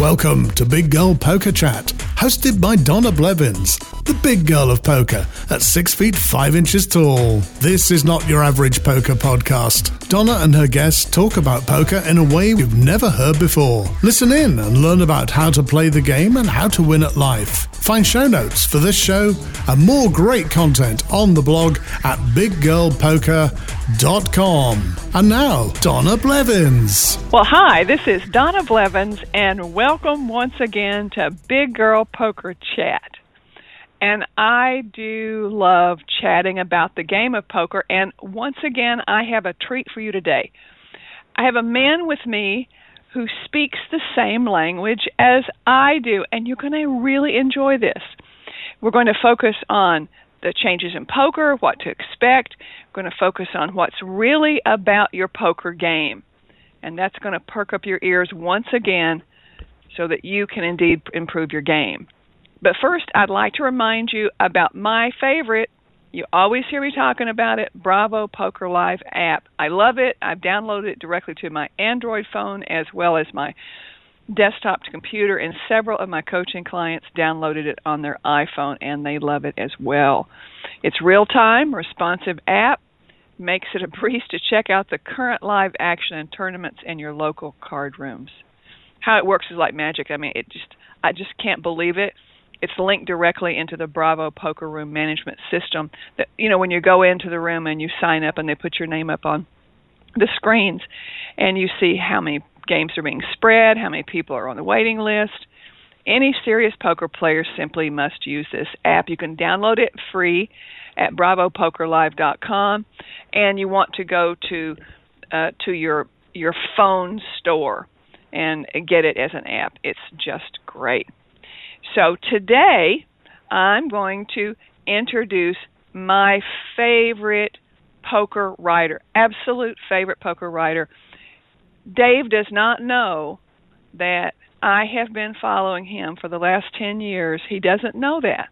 Welcome to Big Girl Poker Chat, hosted by Donna Blevins, the big girl of poker at six feet five inches tall. This is not your average poker podcast. Donna and her guests talk about poker in a way you've never heard before. Listen in and learn about how to play the game and how to win at life. Find show notes for this show and more great content on the blog at biggirlpoker.com. And now, Donna Blevins. Well, hi, this is Donna Blevins, and welcome once again to Big Girl Poker Chat. And I do love chatting about the game of poker, and once again, I have a treat for you today. I have a man with me who speaks the same language as I do, and you're going to really enjoy this. We're going to focus on the changes in poker, what to expect. We're going to focus on what's really about your poker game. And that's going to perk up your ears once again so that you can indeed improve your game. But first, I'd like to remind you about my favorite you always hear me talking about it. Bravo Poker Live app. I love it. I've downloaded it directly to my Android phone as well as my desktop computer, and several of my coaching clients downloaded it on their iPhone and they love it as well. It's real time, responsive app. Makes it a breeze to check out the current live action and tournaments in your local card rooms. How it works is like magic. I mean, it just I just can't believe it it's linked directly into the Bravo Poker Room management system. That you know when you go into the room and you sign up and they put your name up on the screens, and you see how many games are being spread, how many people are on the waiting list. Any serious poker player simply must use this app. You can download it free at bravopokerlive.com, and you want to go to uh, to your your phone store and get it as an app. It's just great. So today I'm going to introduce my favorite poker writer, absolute favorite poker writer. Dave does not know that I have been following him for the last 10 years. He doesn't know that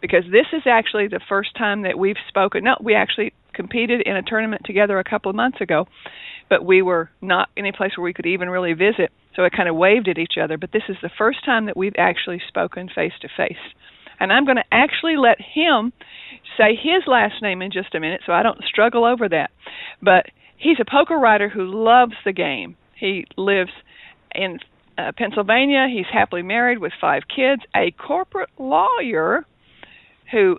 because this is actually the first time that we've spoken. No, we actually competed in a tournament together a couple of months ago, but we were not in a place where we could even really visit. So I kind of waved at each other. But this is the first time that we've actually spoken face to face. And I'm going to actually let him say his last name in just a minute so I don't struggle over that. But he's a poker writer who loves the game. He lives in uh, Pennsylvania. He's happily married with five kids, a corporate lawyer who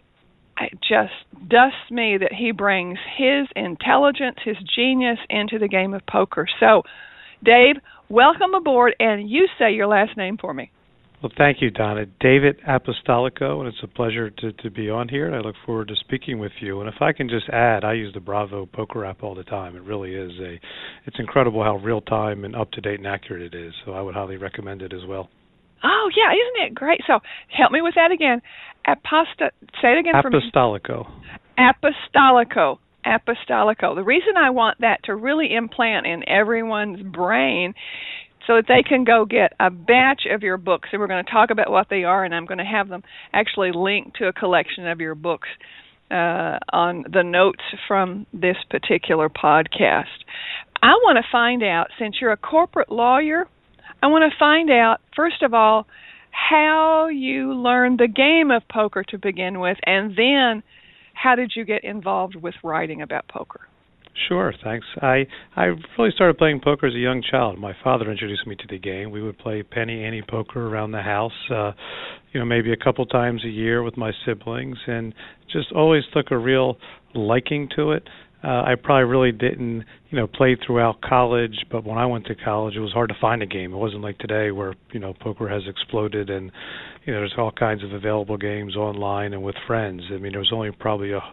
just dusts me that he brings his intelligence, his genius into the game of poker. So, Dave, welcome aboard, and you say your last name for me. Well, thank you, Donna. David Apostolico, and it's a pleasure to, to be on here, and I look forward to speaking with you. And if I can just add, I use the Bravo Poker app all the time. It really is a, it's incredible how real time and up to date and accurate it is. So I would highly recommend it as well. Oh yeah, isn't it great? So help me with that again. Aposta. Say it again Apostolico. for me. Apostolico. Apostolico. The reason I want that to really implant in everyone's brain so that they can go get a batch of your books and we're going to talk about what they are and I'm going to have them actually linked to a collection of your books uh, on the notes from this particular podcast. I want to find out since you're a corporate lawyer, I want to find out first of all how you learned the game of poker to begin with and then how did you get involved with writing about poker? Sure, thanks. I I really started playing poker as a young child. My father introduced me to the game. We would play penny ante poker around the house, uh, you know, maybe a couple times a year with my siblings, and just always took a real liking to it. Uh, I probably really didn't, you know, play throughout college, but when I went to college, it was hard to find a game. It wasn't like today where you know poker has exploded and you know there's all kinds of available games online and with friends. I mean, there was only probably a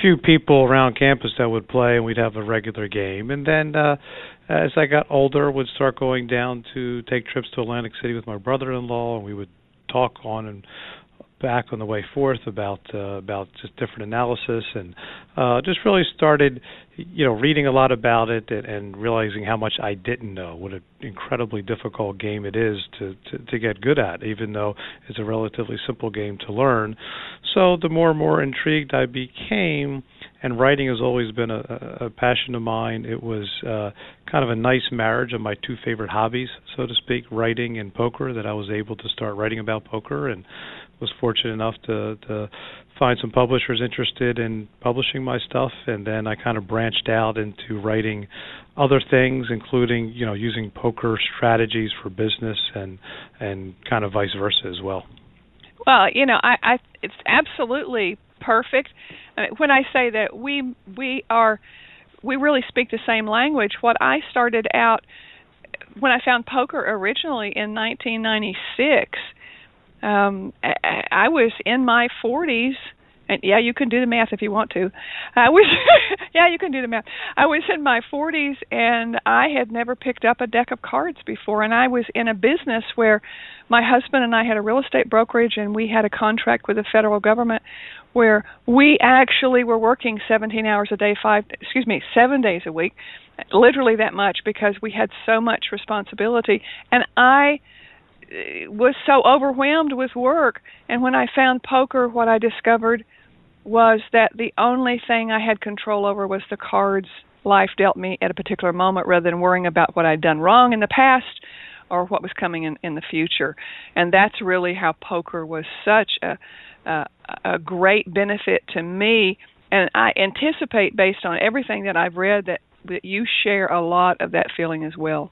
few people around campus that would play, and we'd have a regular game. And then uh, as I got older, would start going down to take trips to Atlantic City with my brother-in-law, and we would talk on and back on the way forth about uh, about just different analysis and uh, just really started you know reading a lot about it and, and realizing how much I didn't know what an incredibly difficult game it is to, to to get good at even though it's a relatively simple game to learn so the more and more intrigued I became and writing has always been a, a passion of mine. It was uh, kind of a nice marriage of my two favorite hobbies, so to speak, writing and poker. That I was able to start writing about poker, and was fortunate enough to, to find some publishers interested in publishing my stuff, and then I kind of branched out into writing other things, including you know using poker strategies for business and and kind of vice versa as well. Well, you know, I, I it's absolutely perfect. Uh, when I say that we we are we really speak the same language. What I started out when I found poker originally in 1996 um I, I was in my 40s and yeah, you can do the math if you want to. I was yeah, you can do the math. I was in my 40s and I had never picked up a deck of cards before and I was in a business where my husband and I had a real estate brokerage and we had a contract with the federal government where we actually were working 17 hours a day, 5 excuse me, 7 days a week, literally that much because we had so much responsibility and I was so overwhelmed with work. And when I found poker, what I discovered was that the only thing I had control over was the cards life dealt me at a particular moment rather than worrying about what I'd done wrong in the past or what was coming in, in the future. And that's really how poker was such a, a, a great benefit to me. And I anticipate, based on everything that I've read, that, that you share a lot of that feeling as well.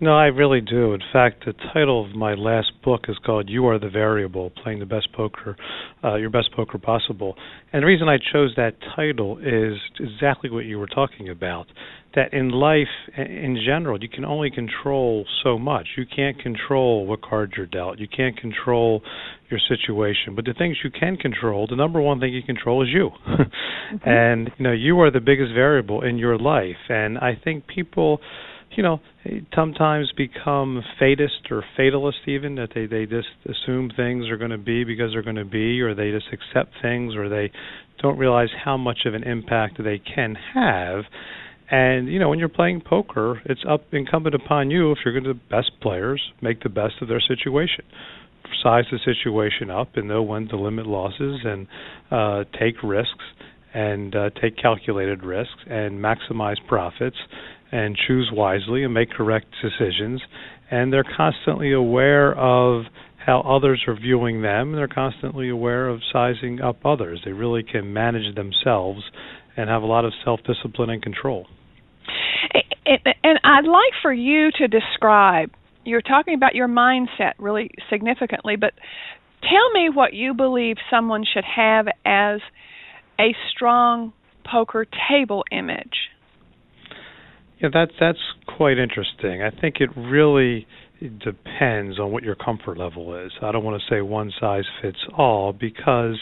No, I really do. In fact, the title of my last book is called "You Are the Variable: Playing the Best Poker, uh, Your Best Poker Possible." And the reason I chose that title is exactly what you were talking about. That in life, in general, you can only control so much. You can't control what cards you're dealt. You can't control your situation. But the things you can control, the number one thing you control is you. mm-hmm. And you know, you are the biggest variable in your life. And I think people you know sometimes become fatist or fatalist even that they they just assume things are going to be because they're going to be or they just accept things or they don't realize how much of an impact they can have. And you know when you're playing poker it's up incumbent upon you if you're going to the best players make the best of their situation. Size the situation up and know when to limit losses and uh take risks and uh, take calculated risks and maximize profits and choose wisely and make correct decisions. And they're constantly aware of how others are viewing them, they're constantly aware of sizing up others. They really can manage themselves and have a lot of self discipline and control. And I'd like for you to describe, you're talking about your mindset really significantly, but tell me what you believe someone should have as a strong poker table image. Yeah, that's that's quite interesting. I think it really depends on what your comfort level is. I don't want to say one size fits all because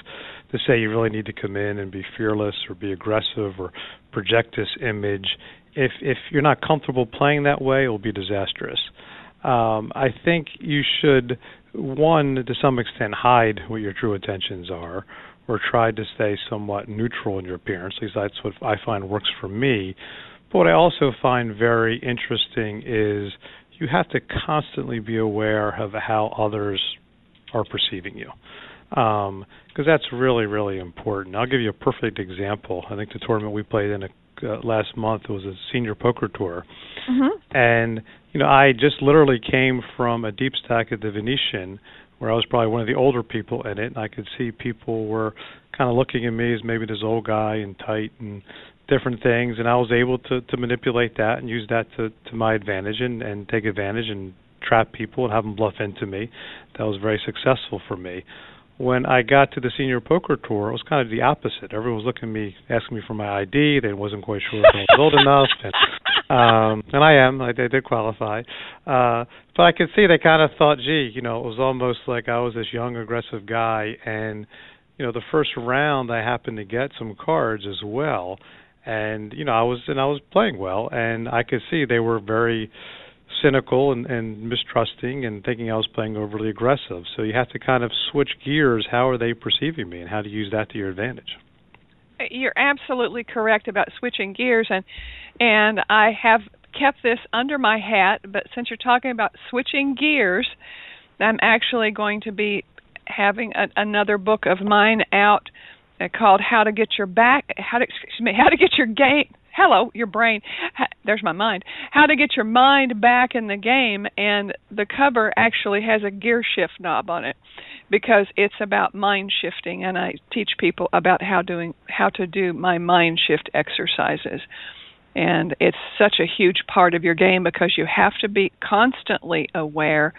to say you really need to come in and be fearless or be aggressive or project this image, if if you're not comfortable playing that way, it will be disastrous. Um, I think you should one to some extent hide what your true intentions are or try to stay somewhat neutral in your appearance. Least that's what I find works for me. But what I also find very interesting is you have to constantly be aware of how others are perceiving you. Because um, that's really, really important. I'll give you a perfect example. I think the tournament we played in a, uh, last month was a senior poker tour. Mm-hmm. And, you know, I just literally came from a deep stack at the Venetian where I was probably one of the older people in it, and I could see people were kind of looking at me as maybe this old guy and tight and different things, and I was able to to manipulate that and use that to to my advantage and and take advantage and trap people and have them bluff into me. That was very successful for me. When I got to the senior poker tour, it was kind of the opposite. Everyone was looking at me, asking me for my ID. They wasn't quite sure if I was old enough, and um, and I am. I, did qualify, uh, but I could see they kind of thought, gee, you know, it was almost like I was this young, aggressive guy, and you know, the first round I happened to get some cards as well and you know I was and I was playing well, and I could see they were very cynical and, and mistrusting and thinking I was playing overly aggressive. So you have to kind of switch gears. How are they perceiving me, and how to use that to your advantage? You're absolutely correct about switching gears, and and I have kept this under my hat. But since you're talking about switching gears, I'm actually going to be having a, another book of mine out uh, Uh, called "How to Get Your Back," how to excuse me, how to get your game. Hello, your brain. There's my mind. How to get your mind back in the game, and the cover actually has a gear shift knob on it because it's about mind shifting, and I teach people about how doing how to do my mind shift exercises and it's such a huge part of your game because you have to be constantly aware,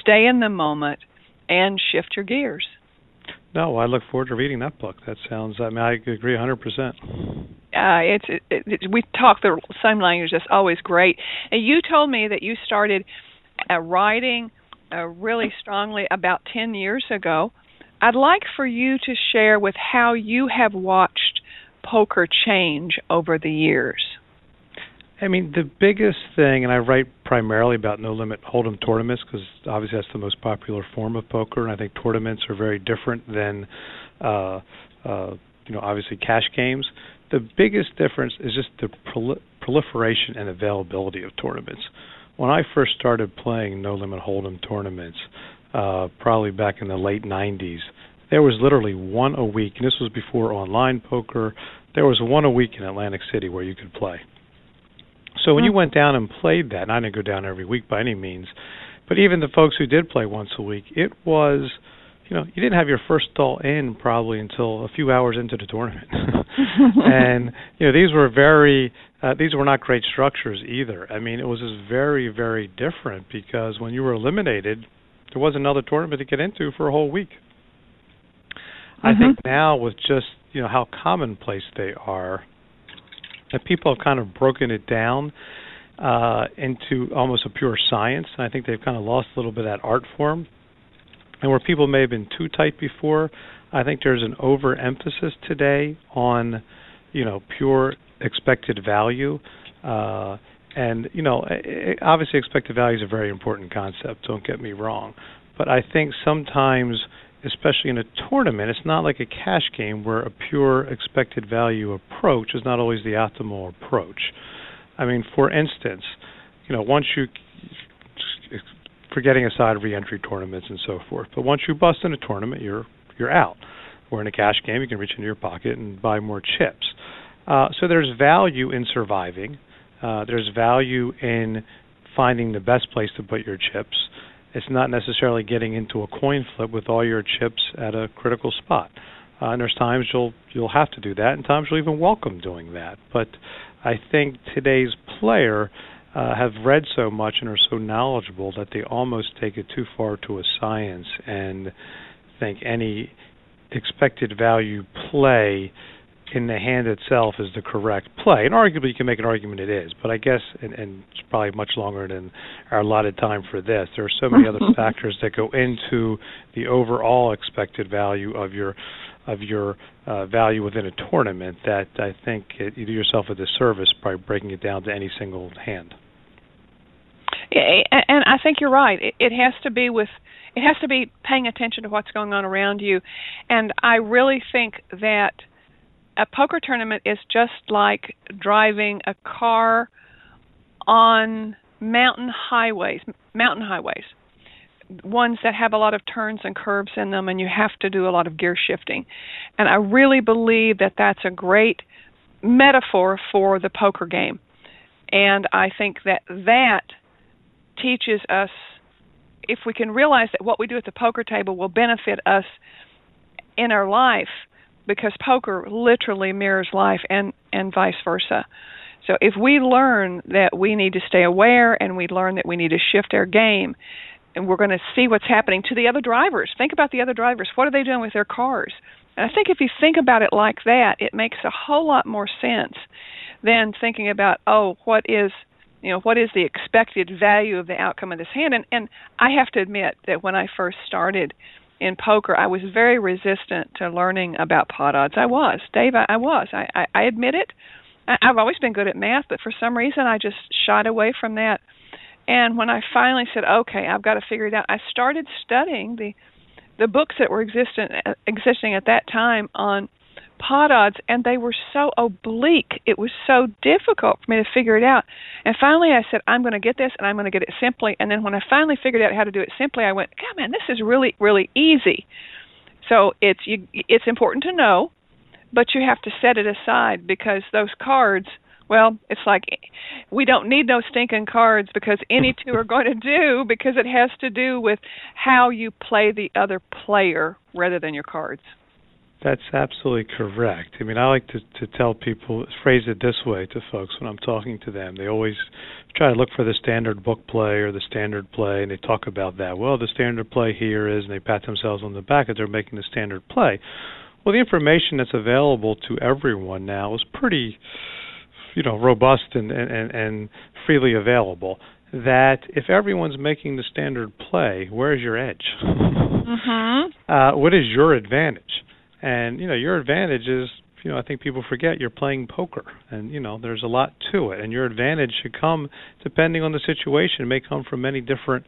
stay in the moment, and shift your gears. No, I look forward to reading that book. That sounds. I mean, I agree 100%. Uh, it's it, it, we talk the same language. That's always great. And you told me that you started uh, writing uh, really strongly about 10 years ago. I'd like for you to share with how you have watched poker change over the years. I mean, the biggest thing, and I write primarily about no limit hold'em tournaments because obviously that's the most popular form of poker, and I think tournaments are very different than, uh, uh, you know, obviously cash games. The biggest difference is just the prol- proliferation and availability of tournaments. When I first started playing no limit hold'em tournaments, uh, probably back in the late '90s, there was literally one a week, and this was before online poker. There was one a week in Atlantic City where you could play so when you hmm. went down and played that, and I didn't go down every week by any means, but even the folks who did play once a week, it was, you know, you didn't have your first stall in probably until a few hours into the tournament, and you know these were very, uh, these were not great structures either. I mean, it was just very, very different because when you were eliminated, there was another tournament to get into for a whole week. Mm-hmm. I think now with just you know how commonplace they are, that people have kind of broken it down uh, into almost a pure science. And I think they've kind of lost a little bit of that art form. And where people may have been too tight before, I think there's an overemphasis today on, you know, pure expected value. Uh, and you know, obviously, expected value is a very important concept. Don't get me wrong, but I think sometimes especially in a tournament, it's not like a cash game where a pure expected value approach is not always the optimal approach. I mean, for instance, you know, once you forgetting aside re-entry tournaments and so forth, but once you bust in a tournament, you're you're out. Or in a cash game, you can reach into your pocket and buy more chips. Uh, so there's value in surviving. Uh, there's value in finding the best place to put your chips it's not necessarily getting into a coin flip with all your chips at a critical spot. Uh, and there's times you'll you'll have to do that, and times you'll even welcome doing that. But I think today's player uh, have read so much and are so knowledgeable that they almost take it too far to a science and think any expected value play in the hand itself is the correct play. And arguably, you can make an argument it is, but I guess, and, and it's probably much longer than our allotted time for this. There are so many other factors that go into the overall expected value of your of your uh, value within a tournament that I think it, you do yourself a disservice by breaking it down to any single hand. Yeah, and I think you're right. It, it has to be with it has to be paying attention to what's going on around you, and I really think that a poker tournament is just like driving a car on mountain highways, mountain highways, ones that have a lot of turns and curves in them, and you have to do a lot of gear shifting. And I really believe that that's a great metaphor for the poker game. And I think that that teaches us if we can realize that what we do at the poker table will benefit us in our life because poker literally mirrors life and and vice versa. So if we learn that we need to stay aware and we learn that we need to shift our game and we're going to see what's happening to the other drivers. Think about the other drivers. What are they doing with their cars? And I think if you think about it like that, it makes a whole lot more sense than thinking about, oh, what is you know, what is the expected value of the outcome of this hand? And and I have to admit that when I first started in poker, I was very resistant to learning about pot odds. I was, Dave. I, I was. I, I, I admit it. I, I've always been good at math, but for some reason, I just shied away from that. And when I finally said, "Okay, I've got to figure it out," I started studying the the books that were existing existing at that time on pot odds and they were so oblique it was so difficult for me to figure it out. And finally i said i'm going to get this and i'm going to get it simply. And then when i finally figured out how to do it simply i went god man this is really really easy. So it's you, it's important to know but you have to set it aside because those cards well, it's like we don't need those stinking cards because any two are going to do because it has to do with how you play the other player rather than your cards. That's absolutely correct. I mean, I like to to tell people phrase it this way to folks when I'm talking to them. They always try to look for the standard book play or the standard play, and they talk about that. Well, the standard play here is, and they pat themselves on the back that they're making the standard play. Well, the information that's available to everyone now is pretty you know robust and and and freely available that if everyone's making the standard play where's your edge mm-hmm. uh, what is your advantage and you know your advantage is you know I think people forget you're playing poker and you know there's a lot to it. And your advantage should come depending on the situation it may come from many different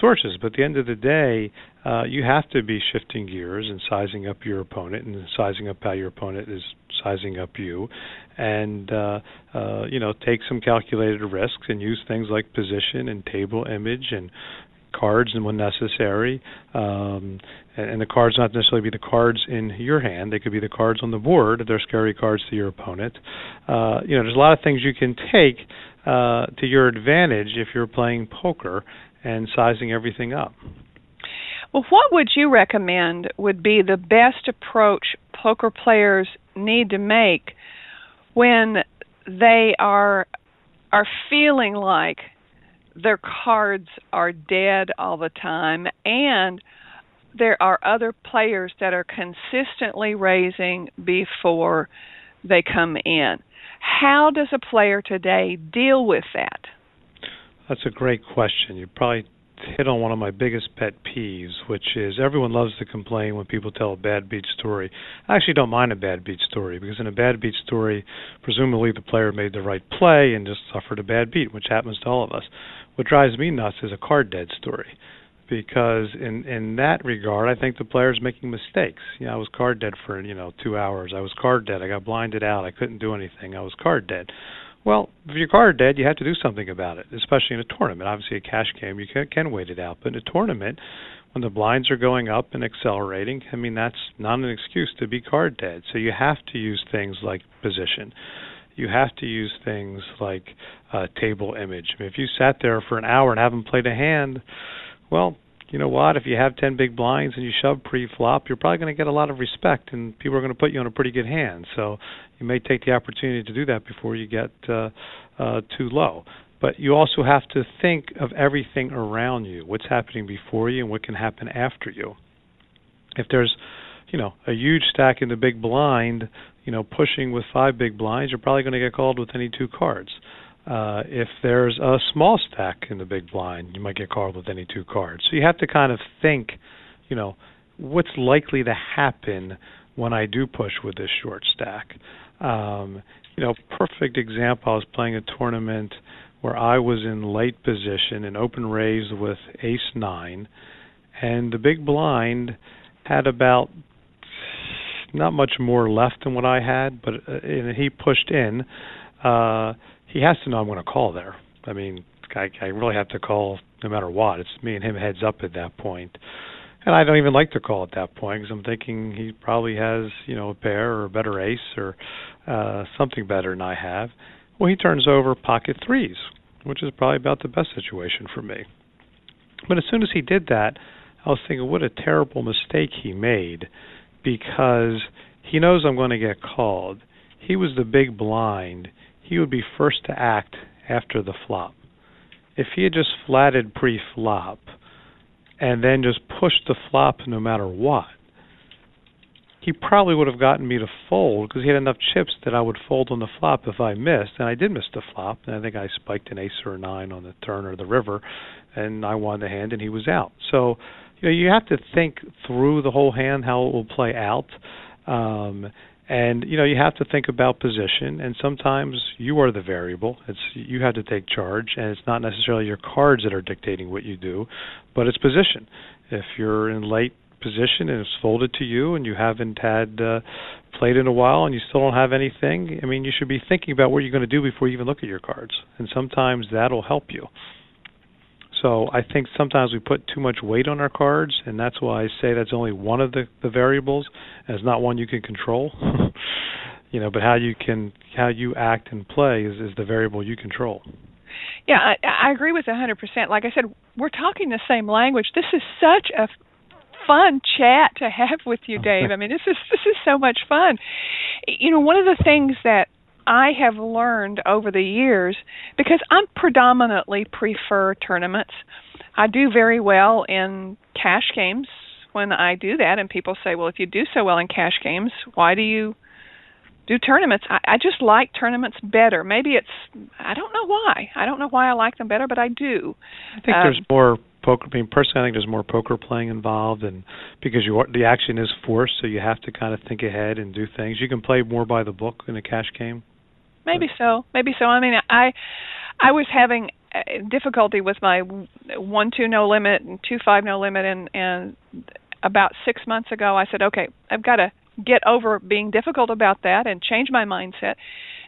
sources. But at the end of the day uh, you have to be shifting gears and sizing up your opponent and sizing up how your opponent is sizing up you, and uh, uh, you know take some calculated risks and use things like position and table image and cards and when necessary. Um, and, and the cards not necessarily be the cards in your hand; they could be the cards on the board. They're scary cards to your opponent. Uh, you know, there's a lot of things you can take uh, to your advantage if you're playing poker and sizing everything up. Well, what would you recommend would be the best approach poker players need to make when they are are feeling like their cards are dead all the time and there are other players that are consistently raising before they come in. How does a player today deal with that? That's a great question. You probably hit on one of my biggest pet peeves, which is everyone loves to complain when people tell a bad beat story. I actually don't mind a bad beat story because in a bad beat story, presumably the player made the right play and just suffered a bad beat, which happens to all of us. What drives me nuts is a card dead story. Because in in that regard, I think the player's making mistakes. You know, I was card dead for you know two hours. I was card dead. I got blinded out. I couldn't do anything. I was card dead well, if your card dead, you have to do something about it, especially in a tournament. Obviously, a cash game, you can, can wait it out. But in a tournament, when the blinds are going up and accelerating, I mean, that's not an excuse to be card dead. So you have to use things like position. You have to use things like uh, table image. I mean, if you sat there for an hour and haven't played a hand, well, you know what? If you have 10 big blinds and you shove pre-flop, you're probably going to get a lot of respect, and people are going to put you on a pretty good hand. So you may take the opportunity to do that before you get uh, uh, too low. But you also have to think of everything around you, what's happening before you, and what can happen after you. If there's, you know, a huge stack in the big blind, you know, pushing with five big blinds, you're probably going to get called with any two cards. If there's a small stack in the big blind, you might get called with any two cards. So you have to kind of think, you know, what's likely to happen when I do push with this short stack. Um, you know, perfect example. I was playing a tournament where I was in late position and open raised with Ace Nine, and the big blind had about not much more left than what I had, but uh, and he pushed in. Uh, he has to know I'm going to call there. I mean, I, I really have to call no matter what. It's me and him heads up at that point. And I don't even like to call at that point because I'm thinking he probably has, you know, a pair or a better ace or uh, something better than I have. Well, he turns over pocket threes, which is probably about the best situation for me. But as soon as he did that, I was thinking, what a terrible mistake he made because he knows I'm going to get called. He was the big blind he would be first to act after the flop. If he had just flatted pre flop and then just pushed the flop no matter what, he probably would have gotten me to fold because he had enough chips that I would fold on the flop if I missed. And I did miss the flop. And I think I spiked an ace or a nine on the turn or the river, and I won the hand, and he was out. So, you know, you have to think through the whole hand how it will play out. Um, and you know you have to think about position and sometimes you are the variable. It's you have to take charge and it's not necessarily your cards that are dictating what you do but it's position. If you're in late position and it's folded to you and you haven't had uh, played in a while and you still don't have anything i mean you should be thinking about what you're going to do before you even look at your cards. And sometimes that'll help you So I think sometimes we put too much weight on our cards, and that's why I say that's only one of the, the variables, and it's not one you can control. you know, but how you can how you act and play is, is the variable you control. Yeah, I, I agree with a 100%. Like I said, we're talking the same language. This is such a fun chat to have with you, Dave. I mean, this is this is so much fun. You know, one of the things that I have learned over the years because I predominantly prefer tournaments. I do very well in cash games when I do that, and people say, "Well, if you do so well in cash games, why do you do tournaments?" I, I just like tournaments better. Maybe it's I don't know why. I don't know why I like them better, but I do. I think um, there's more poker. I mean, personally, I think there's more poker playing involved, and because you are, the action is forced, so you have to kind of think ahead and do things. You can play more by the book in a cash game. Maybe so. Maybe so. I mean, I I was having uh, difficulty with my one two no limit and two five no limit, and and about six months ago, I said, okay, I've got to get over being difficult about that and change my mindset.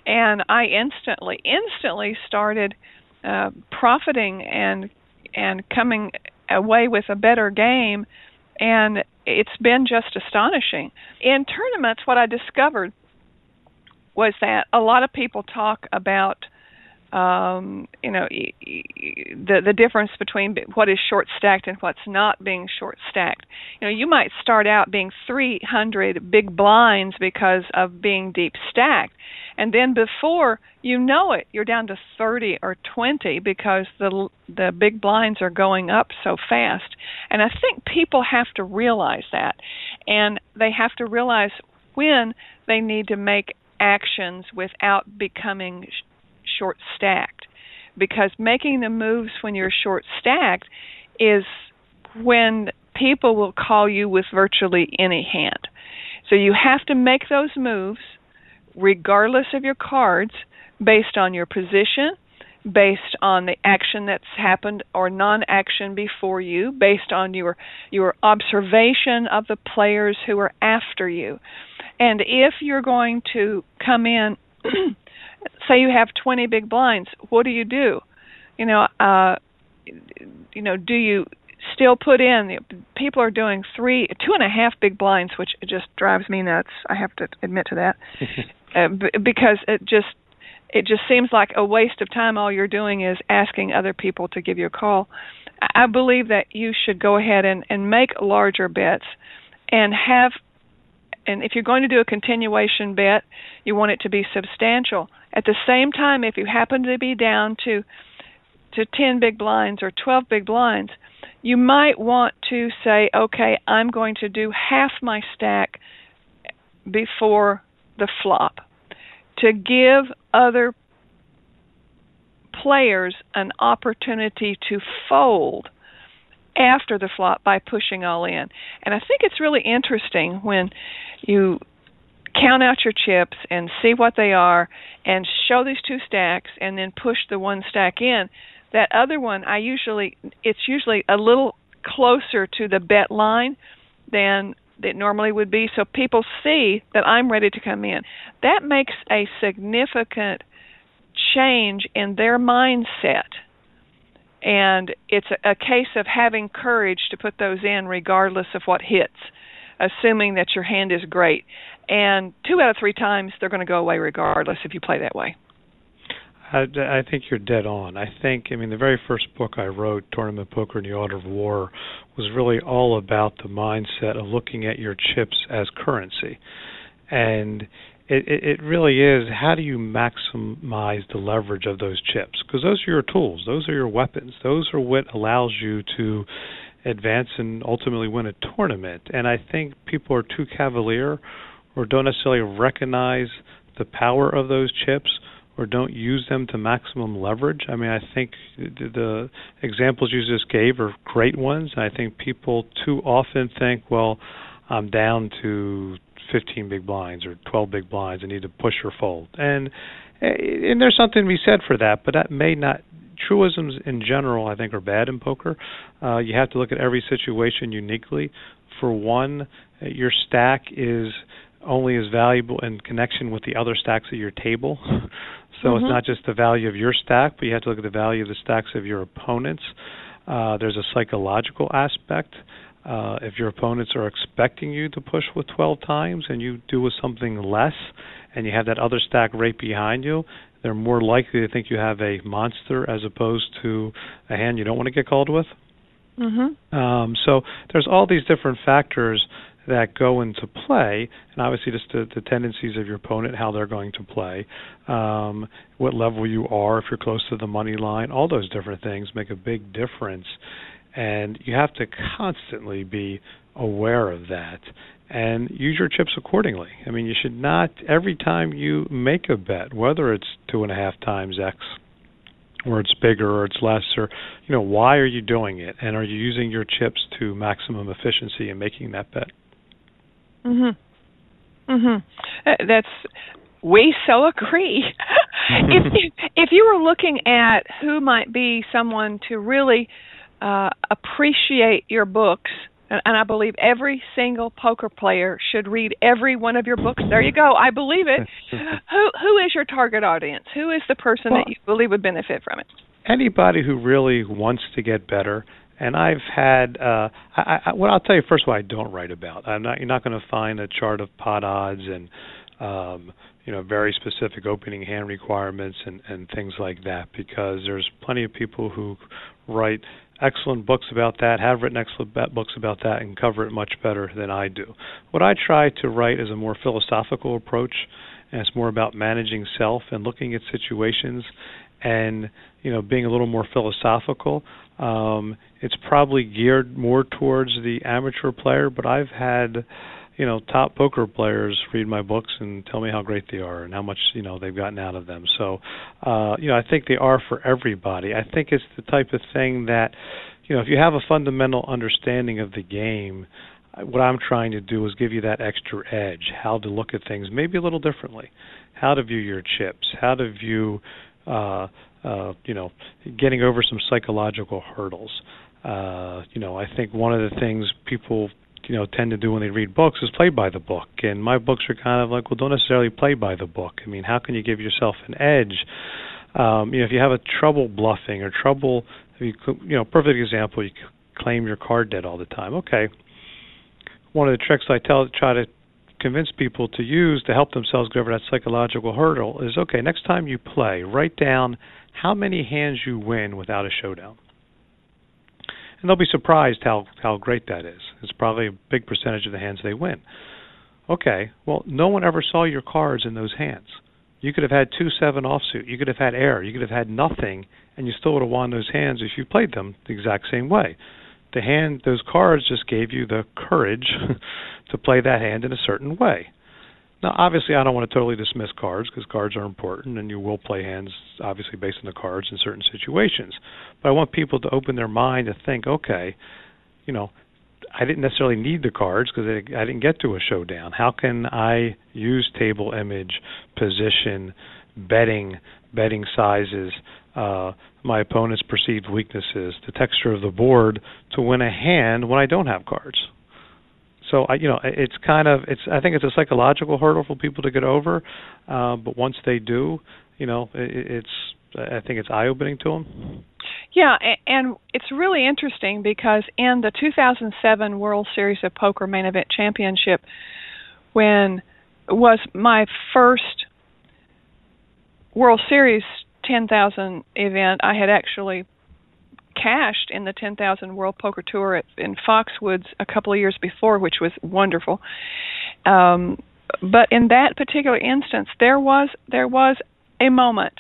And I instantly, instantly started uh, profiting and and coming away with a better game and it's been just astonishing. In tournaments what I discovered was that a lot of people talk about um, you know the the difference between what is short stacked and what's not being short stacked. You know, you might start out being 300 big blinds because of being deep stacked, and then before you know it, you're down to 30 or 20 because the the big blinds are going up so fast. And I think people have to realize that, and they have to realize when they need to make actions without becoming sh- short stacked. Because making the moves when you're short stacked is when people will call you with virtually any hand. So you have to make those moves regardless of your cards based on your position, based on the action that's happened or non-action before you, based on your your observation of the players who are after you. And if you're going to come in, say you have 20 big blinds, what do you do? You know, uh, you know, do you still put in? People are doing three, two and a half big blinds, which just drives me nuts. I have to admit to that, uh, b- because it just it just seems like a waste of time. All you're doing is asking other people to give you a call. I believe that you should go ahead and, and make larger bets and have and if you're going to do a continuation bet, you want it to be substantial. At the same time, if you happen to be down to to 10 big blinds or 12 big blinds, you might want to say, okay, I'm going to do half my stack before the flop to give other players an opportunity to fold after the flop by pushing all in. And I think it's really interesting when you count out your chips and see what they are and show these two stacks and then push the one stack in. That other one, I usually it's usually a little closer to the bet line than it normally would be so people see that I'm ready to come in. That makes a significant change in their mindset and it's a, case of having courage to put those in regardless of what hits assuming that your hand is great and two out of three times they're going to go away regardless if you play that way I, I think you're dead on. I think, I mean, the very first book I wrote, Tournament Poker and the Art of War, was really all about the mindset of looking at your chips as currency. And it, it, it really is how do you maximize the leverage of those chips? Because those are your tools, those are your weapons, those are what allows you to advance and ultimately win a tournament. And I think people are too cavalier or don't necessarily recognize the power of those chips or don't use them to maximum leverage. I mean, I think the, examples you just gave are great ones. I think people too often think, well, I'm down to 15 big blinds or 12 big blinds and need to push or fold. And eh, and there's something to be said for that, but that may not truisms in general I think are bad in poker. Uh, you have to look at every situation uniquely. For one, your stack is only as valuable in connection with the other stacks at your table. so mm-hmm. it's not just the value of your stack, but you have to look at the value of the stacks of your opponents. Uh, there's a psychological aspect. Uh, if your opponents are expecting you to push with 12 times and you do with something less, and you have that other stack right behind you, they're more likely to think you have a monster as opposed to a hand you don't want to get called with. Mm-hmm. Um, so there's all these different factors that go into play, and obviously just the, the tendencies of your opponent, how they're going to play, um, what level you are, if you're close to the money line, all those different things make a big difference, and you have to constantly be aware of that and use your chips accordingly. I mean, you should not every time you make a bet, whether it's two and a half times X or it's bigger or it's less or you know why are you doing it? And are you using your chips to maximum efficiency in making that bet? Mhm mhm that's we so agree. If if you were looking at who might be someone to really uh appreciate your books and I believe every single poker player should read every one of your books. There you go. I believe it. who who is your target audience? Who is the person well, that you believe would benefit from it? Anybody who really wants to get better. And I've had uh I, I what I'll tell you first of all I don't write about. I'm not you're not going to find a chart of pot odds and um you know very specific opening hand requirements and and things like that because there's plenty of people who write excellent books about that, have written excellent books about that, and cover it much better than I do. What I try to write is a more philosophical approach, and it's more about managing self and looking at situations and you know being a little more philosophical. Um, it's probably geared more towards the amateur player, but I've had you know top poker players read my books and tell me how great they are and how much you know they've gotten out of them. So uh you know i think they are for everybody. I think it's the type of thing that you know if you have a fundamental understanding of the game what i'm trying to do is give you that extra edge how to look at things maybe a little differently how to view your chips how to view uh uh you know getting over some psychological hurdles. Uh you know i think one of the things people you know tend to do when they read books is play by the book. And my books are kind of like well don't necessarily play by the book. I mean how can you give yourself an edge? Um you know if you have a trouble bluffing or trouble you you know perfect example you claim your card dead all the time. Okay. One of the tricks i tell try to convince people to use to help themselves get over that psychological hurdle is okay next time you play write down how many hands you win without a showdown and they'll be surprised how how great that is. It's probably a big percentage of the hands they win. Okay, well, no one ever saw your cards in those hands. You could have had two seven offsuit. You could have had air. You could have had nothing, and you still would have won those hands if you played them the exact same way. The hand, those cards just gave you the courage to play that hand in a certain way. Now, obviously, I don't want to totally dismiss cards because cards are important, and you will play hands obviously based on the cards in certain situations. But I want people to open their mind to think, okay, you know, I didn't necessarily need the cards because I didn't get to a showdown. How can I use table image, position, betting, betting sizes, uh, my opponent's perceived weaknesses, the texture of the board to win a hand when I don't have cards? So I, you know, it's kind of it's. I think it's a psychological hurdle for people to get over, uh, but once they do, you know, it, it's. I think it's eye opening to them. Yeah, and it's really interesting because in the 2007 World Series of Poker Main Event Championship, when was my first World Series 10,000 event, I had actually cashed in the 10,000 World Poker Tour at, in Foxwoods a couple of years before, which was wonderful. Um, but in that particular instance, there was there was a moment.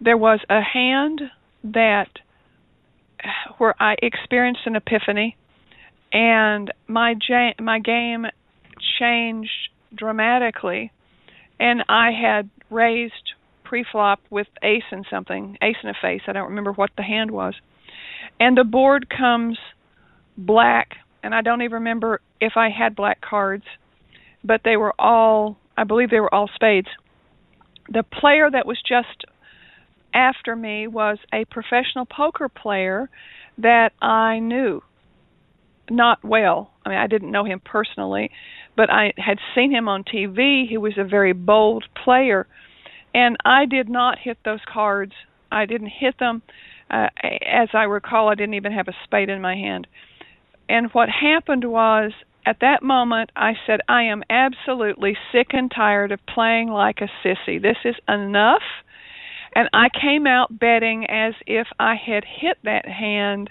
There was a hand that where I experienced an epiphany, and my ja- my game changed dramatically, and I had raised pre-flop with ace and something, ace and a face. I don't remember what the hand was. And the board comes black, and I don't even remember if I had black cards, but they were all, I believe they were all spades. The player that was just after me was a professional poker player that I knew not well. I mean, I didn't know him personally, but I had seen him on TV. He was a very bold player and I did not hit those cards. I didn't hit them Uh, as I recall, I didn't even have a spade in my hand. And what happened was, at that moment, I said, I am absolutely sick and tired of playing like a sissy. This is enough. And I came out betting as if I had hit that hand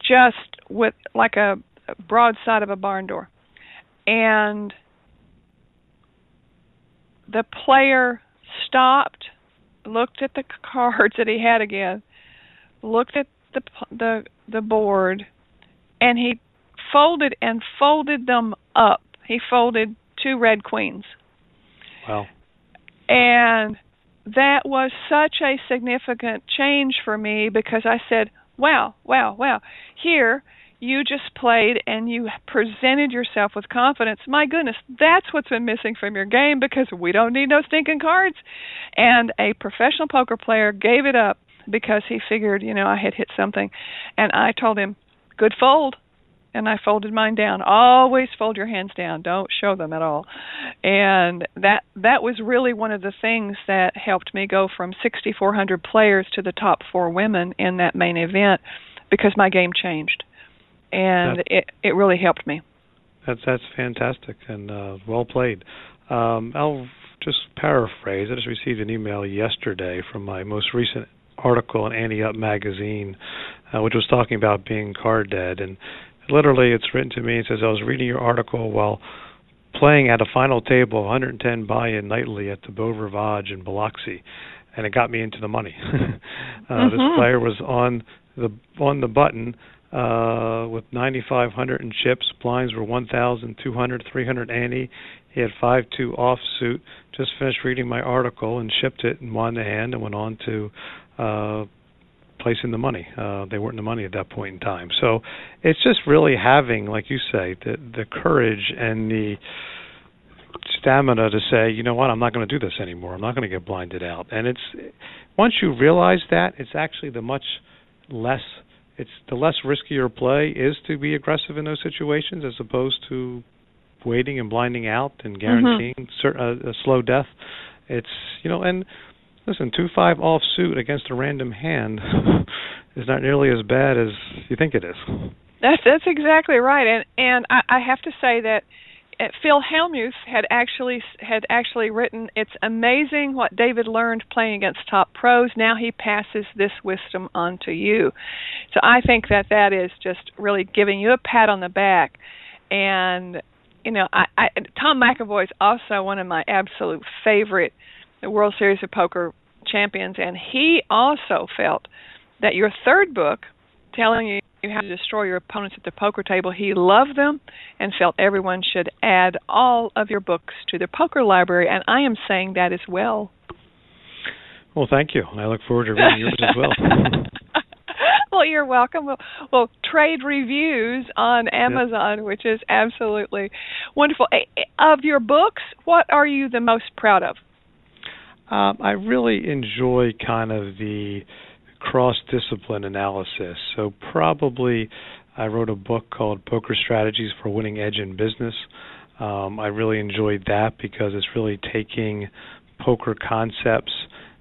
just with like a broadside of a barn door. And the player stopped, looked at the cards that he had again, looked at the the the board, and he folded and folded them up. He folded two red queens. Wow. And that was such a significant change for me because I said, wow, wow, wow. Here, you just played and you presented yourself with confidence. My goodness, that's what's been missing from your game because we don't need no stinking cards. And a professional poker player gave it up because he figured, you know, I had hit something. And I told him, good fold. And I folded mine down. Always fold your hands down. Don't show them at all. And that that was really one of the things that helped me go from 6400 players to the top 4 women in that main event because my game changed and it it really helped me. That's that's fantastic and uh, well played. Um, I'll just paraphrase. I just received an email yesterday from my most recent article in Ante Up magazine, uh, which was talking about being card dead, and literally it's written to me. It says I was reading your article while playing at a final table 110 buy-in nightly at the Beau Rivage in Biloxi, and it got me into the money. uh, mm-hmm. This player was on the on the button uh, with 9,500 in chips. Blinds were 1,200, 300 ante. He had 5-2 offsuit. Just finished reading my article and shipped it and won the hand and went on to uh, placing the money. Uh, they weren't in the money at that point in time. So it's just really having, like you say, the the courage and the stamina to say, you know what, I'm not going to do this anymore. I'm not going to get blinded out. And it's once you realize that, it's actually the much less it's the less riskier play is to be aggressive in those situations as opposed to waiting and blinding out and mm-hmm. guaranteeing mm-hmm. a, a slow death. It's you know, and listen, two five off suit against a random hand is not nearly as bad as you think it is. That's that's exactly right, and and I, I have to say that uh, Phil Hellmuth had actually had actually written, "It's amazing what David learned playing against top pros. Now he passes this wisdom on to you." So I think that that is just really giving you a pat on the back, and you know, I, I Tom McEvoy is also one of my absolute favorite World Series of Poker champions, and he also felt that your third book, telling you how to destroy your opponents at the poker table. He loved them and felt everyone should add all of your books to their poker library, and I am saying that as well. Well, thank you. I look forward to reading yours as well. well, you're welcome. Well, well, trade reviews on Amazon, which is absolutely wonderful. Of your books, what are you the most proud of? Um, I really enjoy kind of the cross discipline analysis. So, probably I wrote a book called Poker Strategies for Winning Edge in Business. Um, I really enjoyed that because it's really taking poker concepts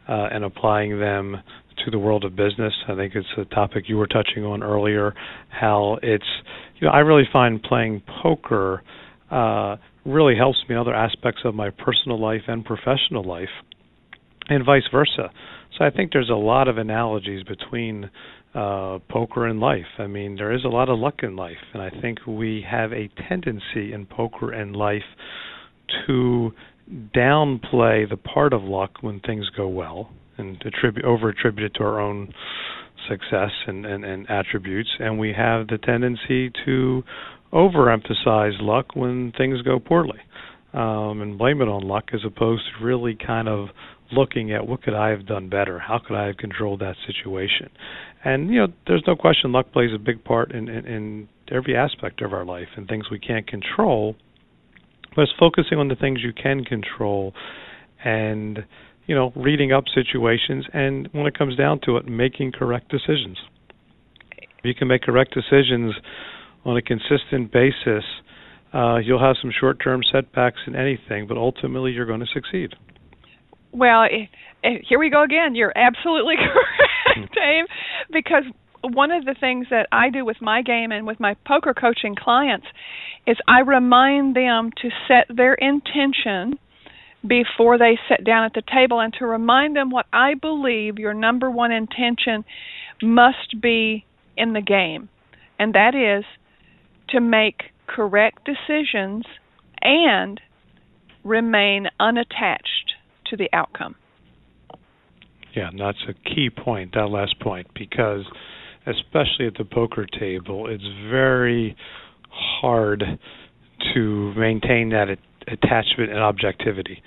uh, and applying them to the world of business. I think it's a topic you were touching on earlier. How it's, you know, I really find playing poker uh, really helps me in other aspects of my personal life and professional life, and vice versa. So I think there's a lot of analogies between uh, poker and life. I mean, there is a lot of luck in life, and I think we have a tendency in poker and life to downplay the part of luck when things go well and attribute over attribute it to our own success and, and, and attributes, and we have the tendency to overemphasize luck when things go poorly. Um, and blame it on luck as opposed to really kind of looking at what could I have done better? How could I have controlled that situation? And you know, there's no question luck plays a big part in, in, in every aspect of our life and things we can't control. But it's focusing on the things you can control and you know, reading up situations and when it comes down to it, making correct decisions. If you can make correct decisions on a consistent basis, uh, you'll have some short-term setbacks in anything, but ultimately you're going to succeed. Well, eh, eh, here we go again. You're absolutely correct. Hmm. Dave, because one of the things that I do with my game and with my poker coaching clients is I remind them to set their intention before they sit down at the table and to remind them what I believe your number one intention must be in the game. And that is to make correct decisions and remain unattached to the outcome. Yeah, and that's a key point, that last point, because especially at the poker table, it's very hard to maintain that attachment and objectivity.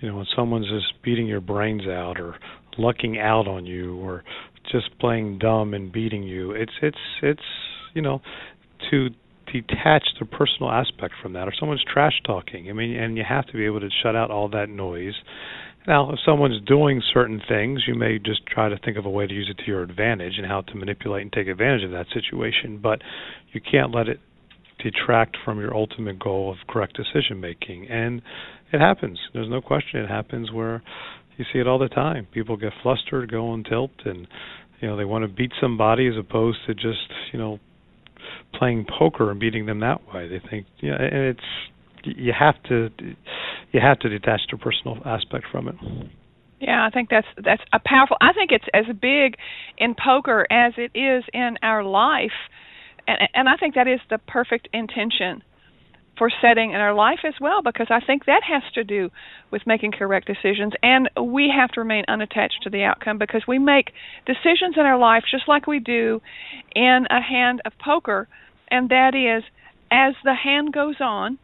You know, when someone's just beating your brains out or lucking out on you or just playing dumb and beating you, it's it's it's you know to detach the personal aspect from that or someone's trash talking. I mean, and you have to be able to shut out all that noise. Now, if someone's doing certain things, you may just try to think of a way to use it to your advantage and how to manipulate and take advantage of that situation, but you can't let it detract from your ultimate goal of correct decision making. And it happens. There's no question it happens where you see it all the time. People get flustered, go on tilt and you know, they want to beat somebody as opposed to just, you know, playing poker and beating them that way. They think, you know, and it's you have to you have to detach the personal aspect from it. Yeah, I think that's that's a powerful. I think it's as big in poker as it is in our life, and and I think that is the perfect intention for setting in our life as well because I think that has to do with making correct decisions and we have to remain unattached to the outcome because we make decisions in our life just like we do in a hand of poker and that is as the hand goes on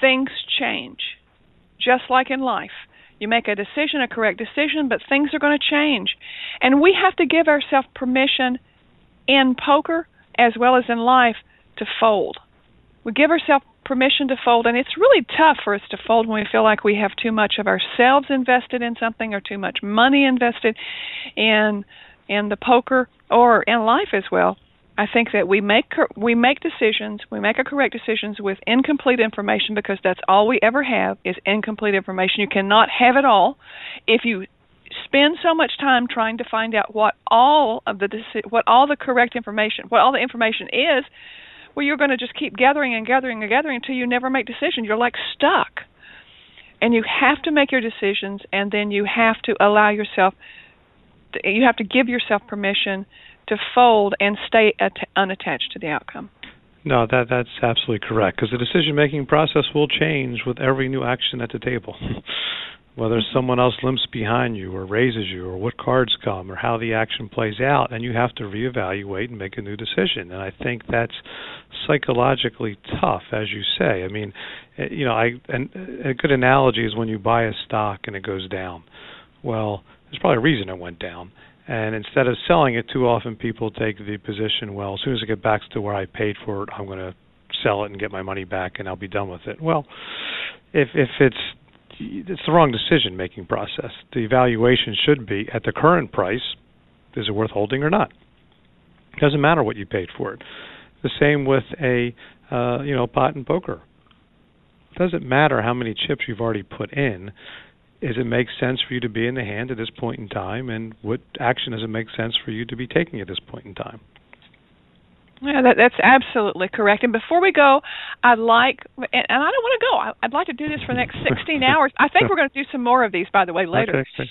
things change. Just like in life you make a decision a correct decision but things are going to change. And we have to give ourselves permission in poker as well as in life to fold we give ourselves permission to fold and it's really tough for us to fold when we feel like we have too much of ourselves invested in something or too much money invested in in the poker or in life as well I think that we make we make decisions, we make our correct decisions with incomplete information because that's all we ever have is incomplete information. You cannot have it all. If you spend so much time trying to find out what all of the what all the correct information, what all the information is, well you're going to just keep gathering and gathering and gathering until you never make decisions. You're like stuck. And you have to make your decisions and then you have to allow yourself you have to give yourself permission to fold and stay at- unattached to the outcome. No, that that's absolutely correct because the decision making process will change with every new action at the table. Whether someone else limps behind you or raises you or what cards come or how the action plays out and you have to reevaluate and make a new decision. And I think that's psychologically tough as you say. I mean, eh, you know, I and a good analogy is when you buy a stock and it goes down. Well, there's probably a reason it went down and instead of selling it, too often people take the position, well, as soon as it gets back to where I paid for it, I'm going to sell it and get my money back, and I'll be done with it. Well, if if it's it's the wrong decision making process. The evaluation should be at the current price, is it worth holding or not? It doesn't matter what you paid for it. The same with a uh, you know pot and poker. It doesn't matter how many chips you've already put in does it make sense for you to be in the hand at this point in time, and what action does it make sense for you to be taking at this point in time? Yeah, that, that's absolutely correct. And before we go, I'd like, and, and I don't want to go. I, I'd like to do this for the next 16 hours. I think we're going to do some more of these, by the way, later. Okay.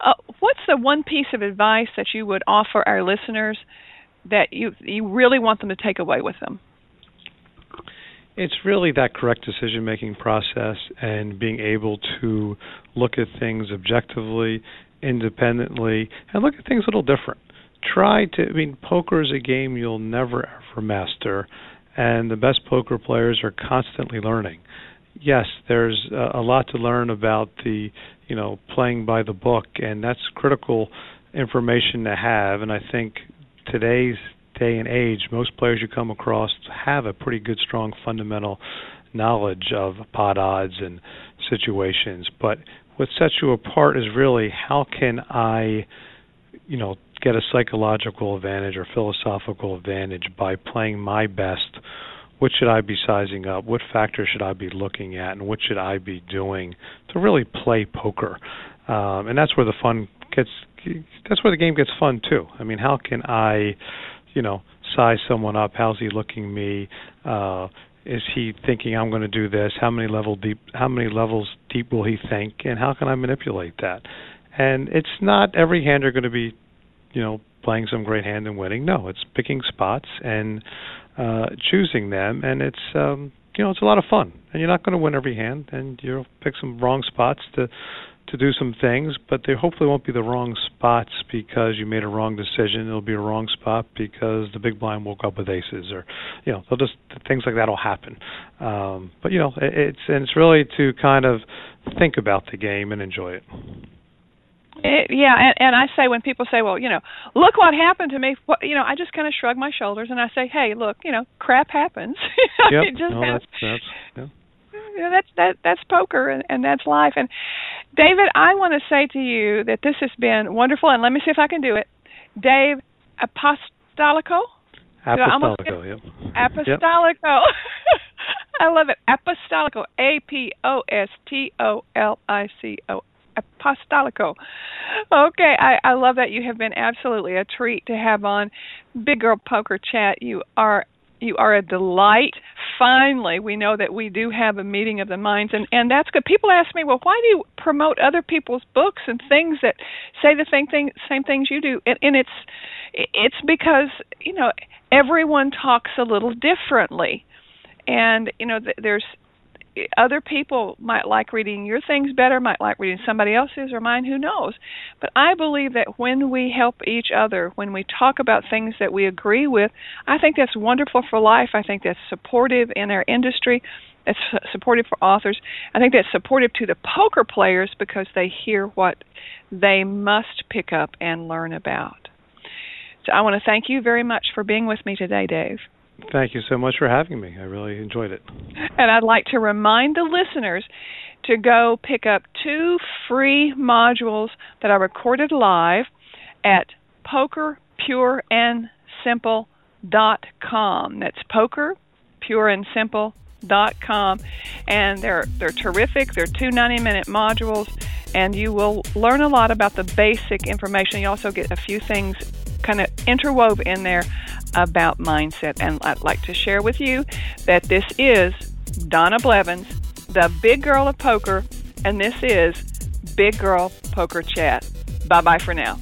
Uh, what's the one piece of advice that you would offer our listeners that you you really want them to take away with them? It's really that correct decision making process and being able to look at things objectively, independently, and look at things a little different. Try to, I mean, poker is a game you'll never ever master, and the best poker players are constantly learning. Yes, there's a, lot to learn about the, you know, playing by the book, and that's critical information to have. And I think today's day and age, most players you come across have a pretty good, strong fundamental knowledge of pot odds and situations. But what sets you apart is really how can I, you know, get a psychological advantage or philosophical advantage by playing my best. What should I be sizing up? What factors should I be looking at? And what should I be doing to really play poker? Um, and that's where the fun gets that's where the game gets fun too. I mean, how can I, you know, size someone up? How's he looking me? Uh, is he thinking I'm going to do this? How many level deep? How many levels deep will he think? And how can I manipulate that? And it's not every hand are going to be, you know, playing some great hand and winning. No, it's picking spots and uh, choosing them, and it's um, you know it's a lot of fun. And you're not going to win every hand, and you'll pick some wrong spots to to do some things, but they hopefully won't be the wrong spots because you made a wrong decision. It'll be a wrong spot because the big blind woke up with aces, or you know, they'll just things like that will happen. Um, but you know, it, it's and it's really to kind of think about the game and enjoy it. It, yeah, and, and I say when people say, "Well, you know, look what happened to me," what, you know, I just kind of shrug my shoulders and I say, "Hey, look, you know, crap happens. yep. it just no, happens. That's, that's, yeah. that's that that's poker and, and that's life. And David, I want to say to you that this has been wonderful. And let me see if I can do it. Dave Apostolico. Apostolico, yep. Apostolico. I love it. Apostolico. A P O S T O L I C O Apostolico. Okay, I, I love that you have been absolutely a treat to have on Big Girl Poker Chat. You are you are a delight. Finally, we know that we do have a meeting of the minds, and and that's good. People ask me, well, why do you promote other people's books and things that say the same thing, same things you do? And, and it's it's because you know everyone talks a little differently, and you know there's other people might like reading your things better, might like reading somebody else's or mine, who knows. But I believe that when we help each other, when we talk about things that we agree with, I think that's wonderful for life. I think that's supportive in our industry. It's supportive for authors. I think that's supportive to the poker players because they hear what they must pick up and learn about. So I want to thank you very much for being with me today, Dave. Thank you so much for having me. I really enjoyed it. And I'd like to remind the listeners to go pick up two free modules that I recorded live at pokerpureandsimple.com. That's pokerpureandsimple.com. And they're they're terrific. They're two 90-minute modules and you will learn a lot about the basic information. You also get a few things kind of interwove in there about mindset. And I'd like to share with you that this is Donna Blevins, the big girl of poker, and this is Big Girl Poker Chat. Bye bye for now.